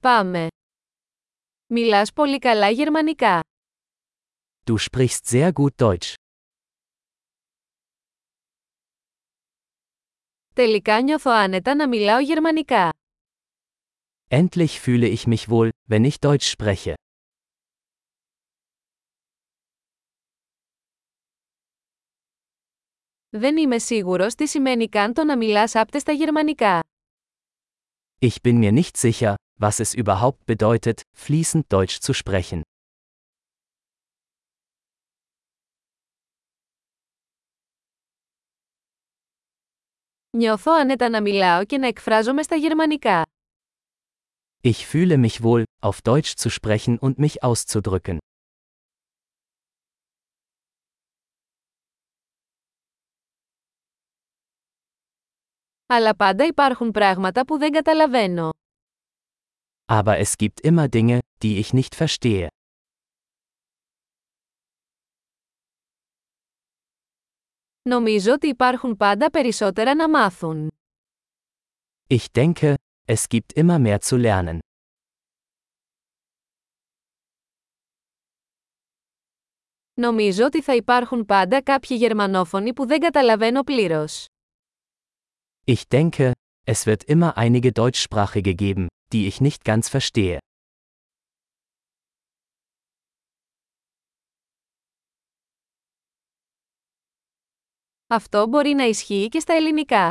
Πάμε. Μιλάς πολύ καλά γερμανικά. Du sprichst sehr gut Deutsch. Τελικά νιώθω άνετα να μιλάω γερμανικά. Endlich fühle ich mich wohl, wenn ich Deutsch spreche. Δεν είμαι σίγουρος τι σημαίνει καν το να μιλάς άπτεστα γερμανικά. Ich bin mir nicht sicher, was es überhaupt bedeutet, fließend Deutsch zu sprechen. Νιώθω άνετα να μιλάω και να εκφράζομαι στα γερμανικά. Ich fühle mich wohl, auf Deutsch zu sprechen und mich auszudrücken. Αλλά πάντα υπάρχουν πράγματα που δεν καταλαβαίνω. Aber es gibt immer Dinge, die ich nicht verstehe. Νομίζω ότι υπάρχουν πάντα περισσότερα να μάθουν. Ich denke, es gibt immer mehr zu lernen. Νομίζω ότι θα υπάρχουν πάντα κάποιοι γερμανόφωνοι που δεν καταλαβαίνω πλήρως. Ich denke, es wird immer einige Deutschsprachige geben, die ich nicht ganz verstehe. Αυτό μπορεί να ισχύει και στα ελληνικά.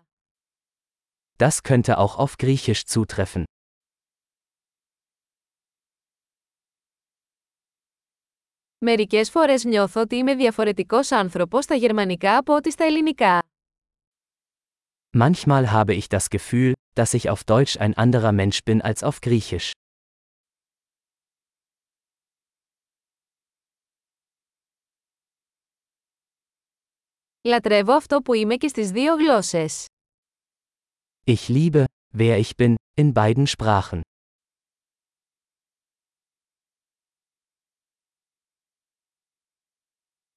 Das könnte auch auf Griechisch zutreffen. Μερικές φορές νιώθω ότι είμαι διαφορετικός άνθρωπος στα γερμανικά από ότι στα ελληνικά. Manchmal habe ich das Gefühl, dass ich auf Deutsch ein anderer Mensch bin als auf Griechisch. Λατρεύω αυτό που είμαι και στις δύο γλώσσες. Ich liebe, wer ich bin, in beiden Sprachen.